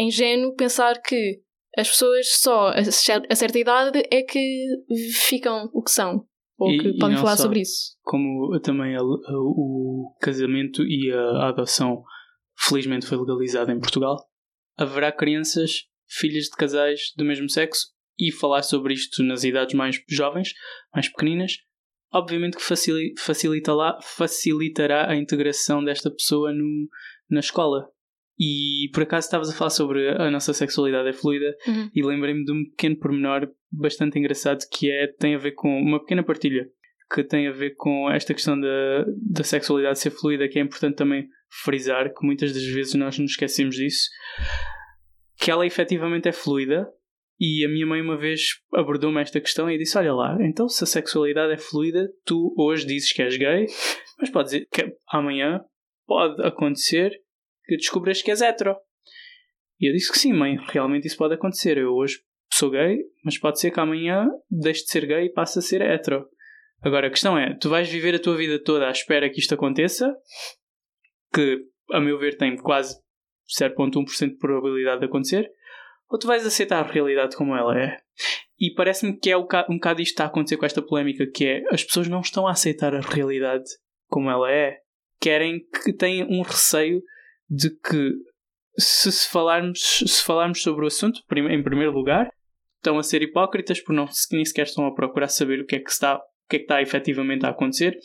é ingênuo pensar que as pessoas só a, cer- a certa idade é que ficam o que são. Ou E- que podem falar só. sobre isso. Como também a- a- o casamento e a, a adoção felizmente foi legalizada em Portugal, haverá crianças, filhas de casais do mesmo sexo e falar sobre isto nas idades mais jovens, mais pequeninas, obviamente que facili- facilitará, facilitará a integração desta pessoa no, na escola. E por acaso estavas a falar sobre a nossa sexualidade é fluida Uhum. e lembrei-me de um pequeno pormenor bastante engraçado que é, tem a ver com uma pequena partilha que tem a ver com esta questão da, da sexualidade ser fluida, que é importante também frisar, que muitas das vezes nós nos esquecemos disso, que ela efetivamente é fluida. E a minha mãe uma vez abordou-me esta questão e disse: Olha lá, então se a sexualidade é fluida, tu hoje dizes que és gay, mas pode dizer que amanhã pode acontecer que descubras que és hetero. E eu disse que sim, mãe, realmente isso pode acontecer. Eu hoje sou gay, mas pode ser que amanhã deixe de ser gay e passe a ser hetero. Agora a questão é: tu vais viver a tua vida toda à espera que isto aconteça, que a meu ver tem quase 0,1% de probabilidade de acontecer, ou tu vais aceitar a realidade como ela é. E parece-me que é um bocado isto que está a acontecer com esta polémica, que é as pessoas não estão a aceitar a realidade como ela é. Querem que tenham um receio de que se, falarmos, se falarmos sobre o assunto, em primeiro lugar, estão a ser hipócritas por não nem sequer estão a procurar saber o que é que está, o que é que está efetivamente a acontecer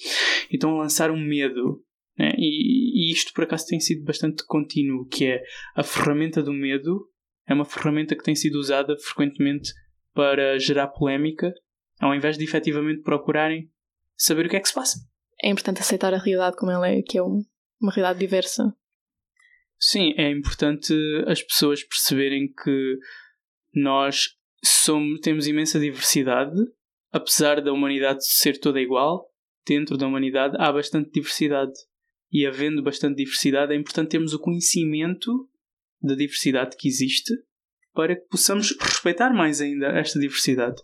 e estão a lançar um medo. né? E, e isto por acaso tem sido bastante contínuo, que é a ferramenta do medo é uma ferramenta que tem sido usada frequentemente para gerar polémica, ao invés de efetivamente procurarem saber o que é que se passa. É importante aceitar a realidade como ela é, que é um- uma realidade diversa. Sim, é importante as pessoas perceberem que nós somos, temos imensa diversidade, apesar da humanidade ser toda igual, dentro da humanidade há bastante diversidade. E havendo bastante diversidade, é importante termos o conhecimento da diversidade que existe para que possamos respeitar mais ainda esta diversidade.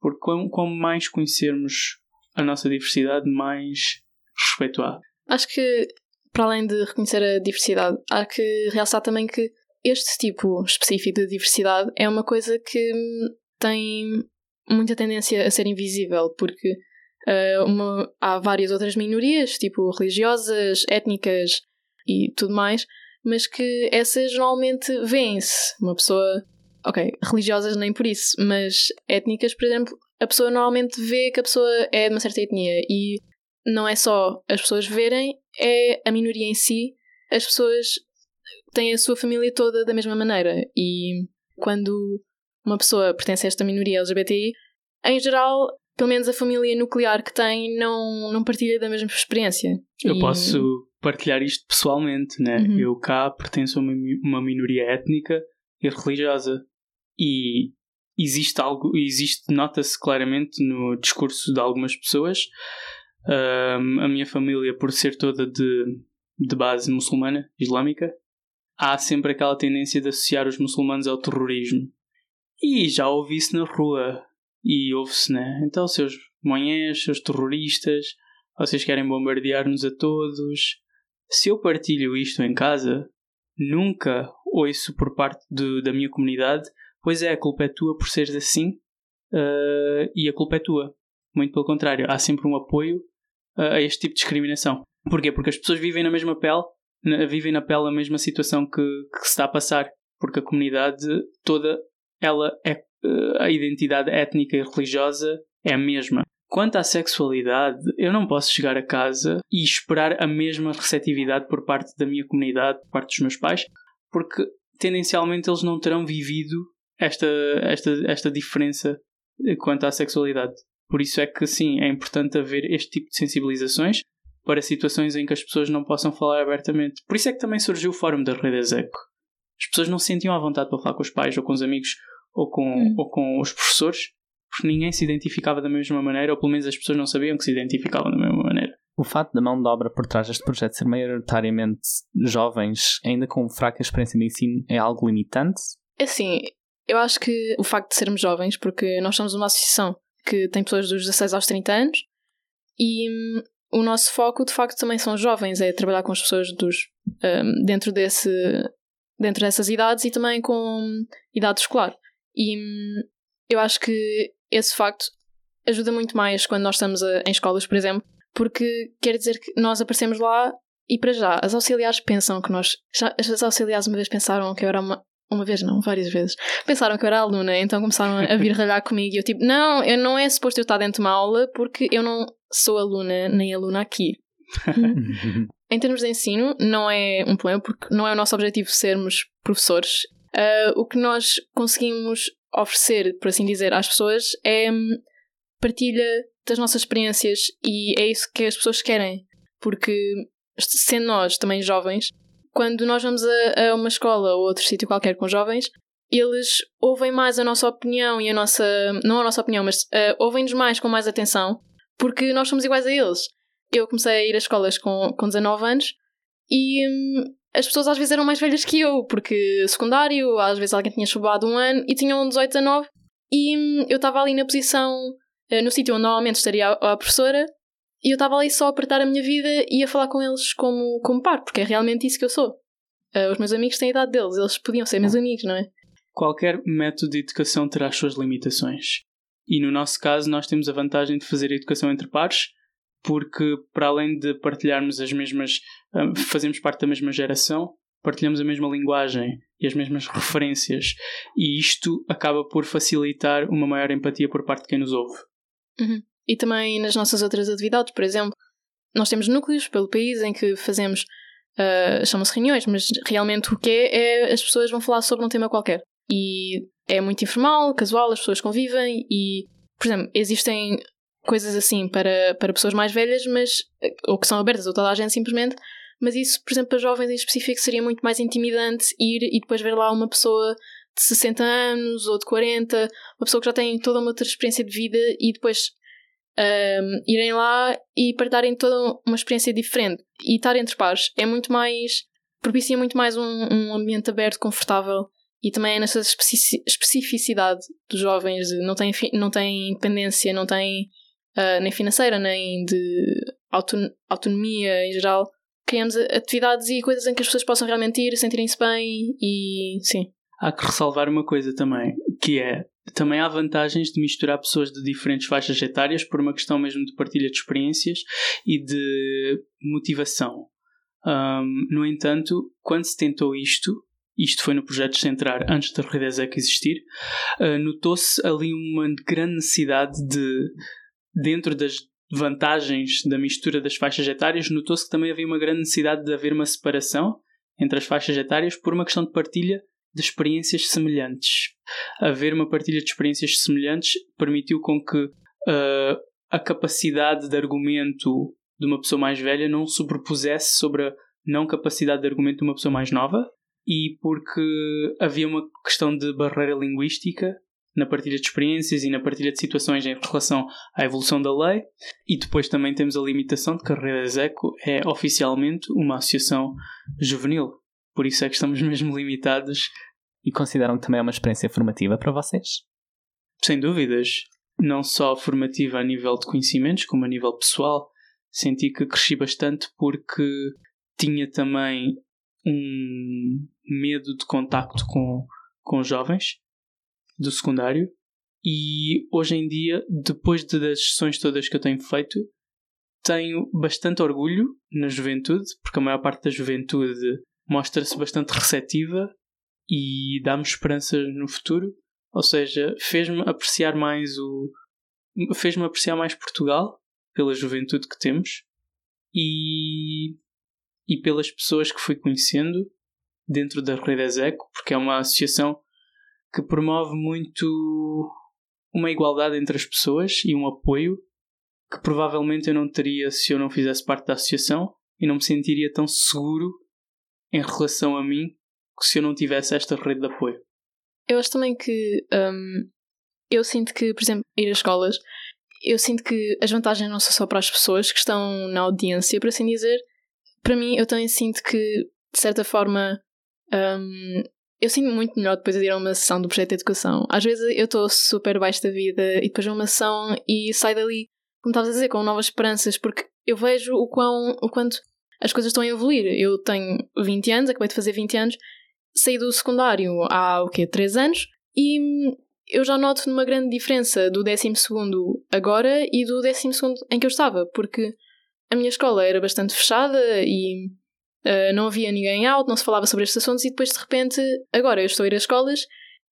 Porque quanto mais conhecermos a nossa diversidade, mais respeito há. Acho que, para além de reconhecer a diversidade, há que realçar também que este tipo específico de diversidade é uma coisa que hum, tem muita tendência a ser invisível, porque ah, uma- há várias outras minorias, tipo religiosas, étnicas e tudo mais, mas que essas normalmente vêem-se. Uma pessoa, ok, religiosas nem por isso, mas étnicas, por exemplo, a pessoa normalmente vê que a pessoa é de uma certa etnia e não é só as pessoas verem, é a minoria em si, as pessoas têm a sua família toda da mesma maneira. E quando uma pessoa pertence a esta minoria LGBTI, em geral, pelo menos a família nuclear que tem não, não partilha da mesma experiência. Eu E- posso partilhar isto pessoalmente, né? Uhum. Eu cá pertenço a uma, uma minoria étnica e religiosa. E existe algo, existe, nota-se claramente no discurso de algumas pessoas. Ahm, a minha família, por ser toda de, de base muçulmana, islâmica, há sempre aquela tendência de associar os muçulmanos ao terrorismo. E já ouvi isso na rua. E ouve-se, né? Então, seus manhãs, seus terroristas, vocês querem bombardear-nos a todos. Se eu partilho isto em casa, nunca ouço por parte da minha comunidade, pois é, a culpa é tua por seres assim ah, e a culpa é tua. Muito pelo contrário, há sempre um apoio ah, a este tipo de discriminação. Porquê? Porque as pessoas vivem na mesma pele, na- vivem na pele a mesma situação que, que se está a passar. Porque a comunidade toda, ela é ah, a identidade étnica e religiosa é a mesma. Quanto à sexualidade, eu não posso chegar a casa e esperar a mesma receptividade por parte da minha comunidade, por parte dos meus pais, porque tendencialmente eles não terão vivido esta, esta, esta diferença eh, quanto à sexualidade. Por isso é que sim, é importante haver este tipo de sensibilizações para situações em que as pessoas não possam falar abertamente. Por isso é que também surgiu o fórum da Rede Execo. As pessoas não se sentiam à vontade para falar com os pais ou com os amigos ou com, Hum. ou com os professores porque ninguém se identificava da mesma maneira, ou pelo menos as pessoas não sabiam que se identificavam da mesma maneira. O fato da mão de obra por trás deste projeto ser maioritariamente jovens, ainda com fraca experiência de ensino, é algo limitante? É Assim, eu acho que o facto de sermos jovens, porque nós somos uma associação que tem pessoas dos 16 aos 30 anos e hum, o nosso foco de facto também são os jovens, é trabalhar com as pessoas dos, hum, dentro, desse, dentro dessas idades e também com idade escolar. E hum, eu acho que esse facto ajuda muito mais quando nós estamos a- em escolas, por exemplo, porque quer dizer que nós aparecemos lá e para já as auxiliares pensam que nós. Já, as auxiliares uma vez pensaram que eu era uma. Uma vez não, várias vezes. Pensaram que eu era aluna, então começaram a vir (laughs) ralhar comigo e eu tipo, não, eu não é suposto eu estar dentro de uma aula porque eu não sou aluna nem aluna aqui. (laughs) Em termos de ensino, não é um problema porque não é o nosso objetivo sermos professores. Ah, o que nós conseguimos oferecer, por assim dizer, às pessoas é hum, partilha das nossas experiências e é isso que as pessoas querem. Porque, sendo nós também jovens, quando nós vamos a, a uma escola ou outro sítio qualquer com jovens, eles ouvem mais a nossa opinião e a nossa. Não a nossa opinião, mas ah, ouvem-nos mais com mais atenção porque nós somos iguais a eles. Eu comecei a ir a escolas com, com 19 anos e hum, as pessoas às vezes eram mais velhas que eu, porque secundário, às vezes alguém tinha chubado um ano e tinham 18, 19 e hum, eu estava ali na posição, eh, no sítio onde normalmente estaria a, a professora e eu estava ali só a apertar a minha vida e a falar com eles como, como par, porque é realmente isso que eu sou. Eh, os meus amigos têm a idade deles, eles podiam ser meus amigos, não é? Qualquer método de educação terá as suas limitações. E no nosso caso, nós temos a vantagem de fazer a educação entre pares, porque para além de partilharmos as mesmas, fazemos parte da mesma geração, partilhamos a mesma linguagem e as mesmas referências, e isto acaba por facilitar uma maior empatia por parte de quem nos ouve. E também nas nossas outras atividades, por exemplo, nós temos núcleos pelo país em que fazemos, ah, chamam-se reuniões, mas realmente o que é, é as pessoas vão falar sobre um tema qualquer. E é muito informal, casual, as pessoas convivem e, por exemplo, existem coisas assim para, para pessoas mais velhas, mas ou que são abertas a toda a gente simplesmente, mas isso, por exemplo, para jovens em específico seria muito mais intimidante ir e depois ver lá uma pessoa de 60 anos ou de 40, uma pessoa que já tem toda uma outra experiência de vida e depois um, irem lá e partilharem toda uma experiência diferente e estar entre pares é muito mais propicia muito mais um, um ambiente aberto, confortável e também é nessa especi- especificidade dos jovens não têm, não têm independência, não têm ah, nem financeira, nem de auton- autonomia em geral. Criamos atividades e coisas em que as pessoas possam realmente ir, sentirem-se bem e sim. Há que ressalvar uma coisa também, que é também há vantagens de misturar pessoas de diferentes faixas etárias por uma questão mesmo de partilha de experiências e de motivação. Ahm, no entanto, quando se tentou isto, isto foi no projeto Centrar antes da Rede Exec existir, ah, notou-se ali uma grande necessidade de, dentro das vantagens da mistura das faixas etárias, notou-se que também havia uma grande necessidade de haver uma separação entre as faixas etárias por uma questão de partilha de experiências semelhantes. Haver uma partilha de experiências semelhantes permitiu com que uh, a capacidade de argumento de uma pessoa mais velha não sobrepusesse sobre a não capacidade de argumento de uma pessoa mais nova e porque havia uma questão de barreira linguística na partilha de experiências e na partilha de situações em relação à evolução da lei. E depois também temos a limitação de que a Rede Execo é oficialmente uma associação juvenil. Por isso é que estamos (laughs) mesmo limitados. E consideram que também é uma experiência formativa para vocês? Sem dúvidas. Não só formativa a nível de conhecimentos, como a nível pessoal. Senti que cresci bastante porque tinha também um medo de contacto com, com jovens do secundário e hoje em dia, depois de, das sessões todas que eu tenho feito, tenho bastante orgulho na juventude, porque a maior parte da juventude mostra-se bastante receptiva e dá-me esperança no futuro. Ou seja, fez-me apreciar mais o. fez-me apreciar mais Portugal pela juventude que temos e, e pelas pessoas que fui conhecendo dentro da Rede Execo, porque é uma associação que promove muito uma igualdade entre as pessoas e um apoio que provavelmente eu não teria se eu não fizesse parte da associação e não me sentiria tão seguro em relação a mim se eu não tivesse esta rede de apoio. Eu acho também que um, eu sinto que, por exemplo, ir às escolas, eu sinto que as vantagens não são só para as pessoas que estão na audiência, por assim dizer. Para mim, eu também sinto que, de certa forma, um, eu sinto muito melhor depois de ir a uma sessão do projeto de educação. Às vezes eu estou super baixo da vida e depois de uma sessão e saio dali, como estavas a dizer, com novas esperanças, porque eu vejo o, quão, o quanto as coisas estão a evoluir. Eu tenho 20 anos, acabei de fazer 20 anos, saí do secundário há o quê? 3 anos e eu já noto uma grande diferença do 12 agora e do 12 em que eu estava, porque a minha escola era bastante fechada e Uh, não havia ninguém out, não se falava sobre estes assuntos, e depois de repente, agora eu estou a ir às escolas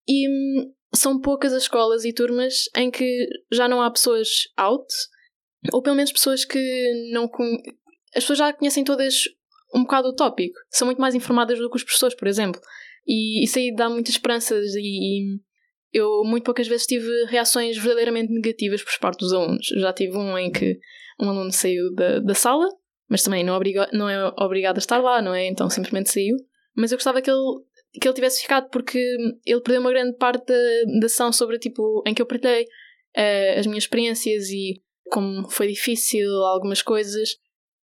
e hum, são poucas as escolas e turmas em que já não há pessoas out, ou pelo menos pessoas que não. As pessoas já conhecem todas um bocado o tópico, são muito mais informadas do que os professores, por exemplo. E isso aí dá muitas esperanças e, e eu muito poucas vezes tive reações verdadeiramente negativas por parte dos alunos. Já tive um em que um aluno saiu da, da sala mas também não, obriga, não é obrigado a estar lá, não é? Então simplesmente saiu. Mas eu gostava que ele, que ele tivesse ficado porque ele perdeu uma grande parte da, ação sobre tipo em que eu partilhei uh, as minhas experiências e como foi difícil algumas coisas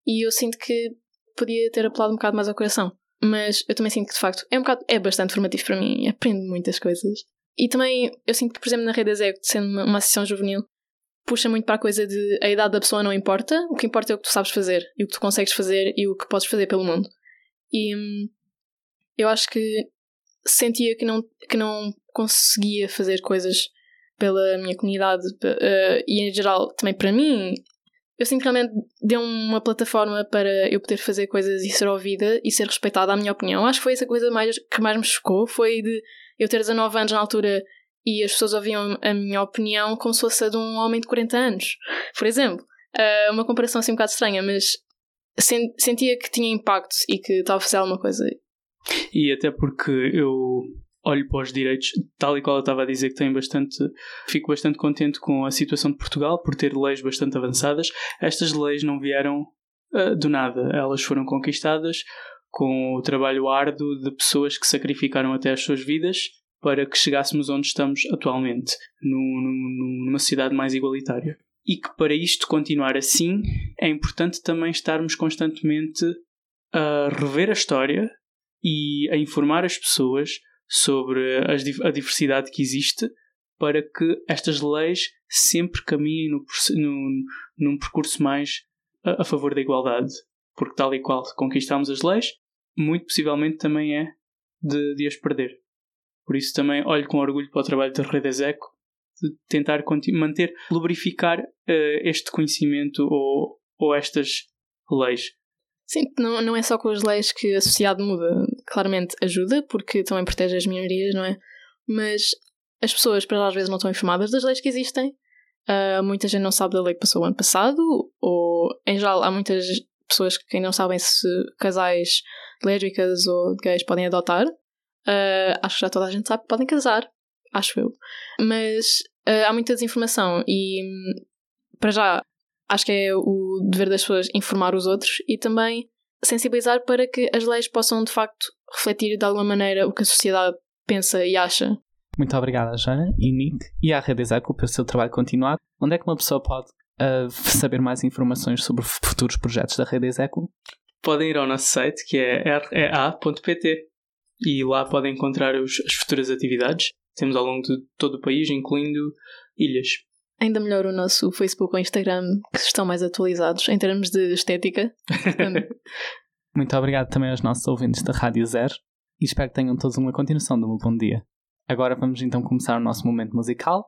e eu sinto que podia ter apelado um bocado mais ao coração. Mas eu também sinto que de facto é um bocado, é bastante formativo para mim, aprendo muitas coisas. E também eu sinto que, por exemplo, na Rede Exec, sendo uma, uma associação juvenil, puxa muito para a coisa de a idade da pessoa não importa, o que importa é o que tu sabes fazer e o que tu consegues fazer e o que podes fazer pelo mundo. E hum, eu acho que sentia que não, que não conseguia fazer coisas pela minha comunidade uh, e em geral também para mim. Eu sinto que realmente deu uma plataforma para eu poder fazer coisas e ser ouvida e ser respeitada, a minha opinião. Acho que foi essa coisa mais, que mais me chocou, foi de eu ter 19 anos na altura e as pessoas ouviam a minha opinião como se fosse a de um homem de 40 anos, por exemplo. Uh, uma comparação assim um bocado estranha, mas sen sentia que tinha impacto e que estava a fazer alguma coisa. E até porque eu olho para os direitos, tal e qual eu estava a dizer que tenho bastante, fico bastante contente com a situação de Portugal por ter leis bastante avançadas. Estas leis não vieram uh, do nada, elas foram conquistadas com o trabalho árduo de pessoas que sacrificaram até as suas vidas para que chegássemos onde estamos atualmente, numa sociedade mais igualitária. E que para isto continuar assim, é importante também estarmos constantemente a rever a história e a informar as pessoas sobre a diversidade que existe para que estas leis sempre caminhem no, no, num percurso mais a, a, favor da igualdade. Porque, tal e qual conquistamos as leis, muito possivelmente também é de, de as perder. Por isso também olho com orgulho para o trabalho da Rede Execo de tentar manter, lubrificar uh, este conhecimento ou, ou estas leis. Sim, não, não é só com as leis que a sociedade muda. Claramente ajuda, porque também protege as minorias, não é? Mas as pessoas, para às vezes, não estão informadas das leis que existem. Uh, muita gente não sabe da lei que passou o ano passado, ou em geral há muitas pessoas que não sabem se casais lésbicas ou gays podem adotar. Uh, acho que já toda a gente sabe que podem casar, acho eu. Mas uh, há muita desinformação e, para já, acho que é o dever das pessoas informar os outros e também sensibilizar para que as leis possam de facto refletir de alguma maneira o que a sociedade pensa e acha. Muito obrigada, Jana e Nick, e à Rede Execo pelo seu trabalho continuado. Onde é que uma pessoa pode uh, saber mais informações sobre futuros projetos da Rede Execo? Podem ir ao nosso site, que é rea.pt, e lá podem encontrar os, as futuras atividades. Temos ao longo de todo o país, incluindo ilhas. Ainda melhor o nosso Facebook ou Instagram, que estão mais atualizados em termos de estética. (laughs) Muito obrigado também aos nossos ouvintes da Rádio Zero e espero que tenham todos uma continuação do meu bom dia. Agora vamos então começar o nosso momento musical.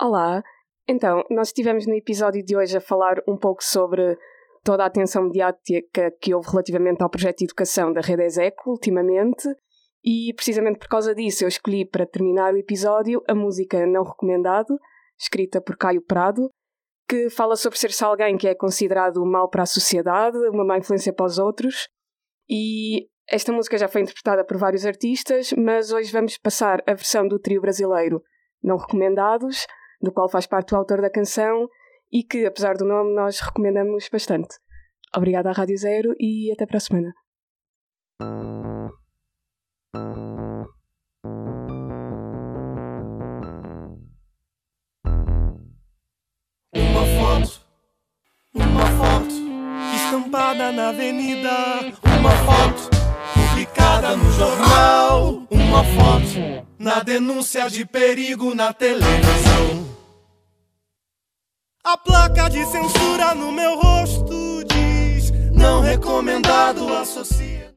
Olá! Então, nós estivemos no episódio de hoje a falar um pouco sobre toda a atenção mediática que houve relativamente ao projeto de educação da Rede Execo ultimamente, e precisamente por causa disso eu escolhi para terminar o episódio a música Não Recomendado, escrita por Caio Prado, que fala sobre ser-se alguém que é considerado mal para a sociedade, uma má influência para os outros, e esta música já foi interpretada por vários artistas, mas hoje vamos passar a versão do trio brasileiro Não Recomendados, do qual faz parte o autor da canção e que, apesar do nome, nós recomendamos bastante. Obrigada à Rádio Zero e até para a semana. Uma foto, uma foto estampada na avenida, uma foto publicada no jornal. Uma foto na denúncia de perigo na televisão. A placa de censura no meu rosto diz: Não recomendado, associa.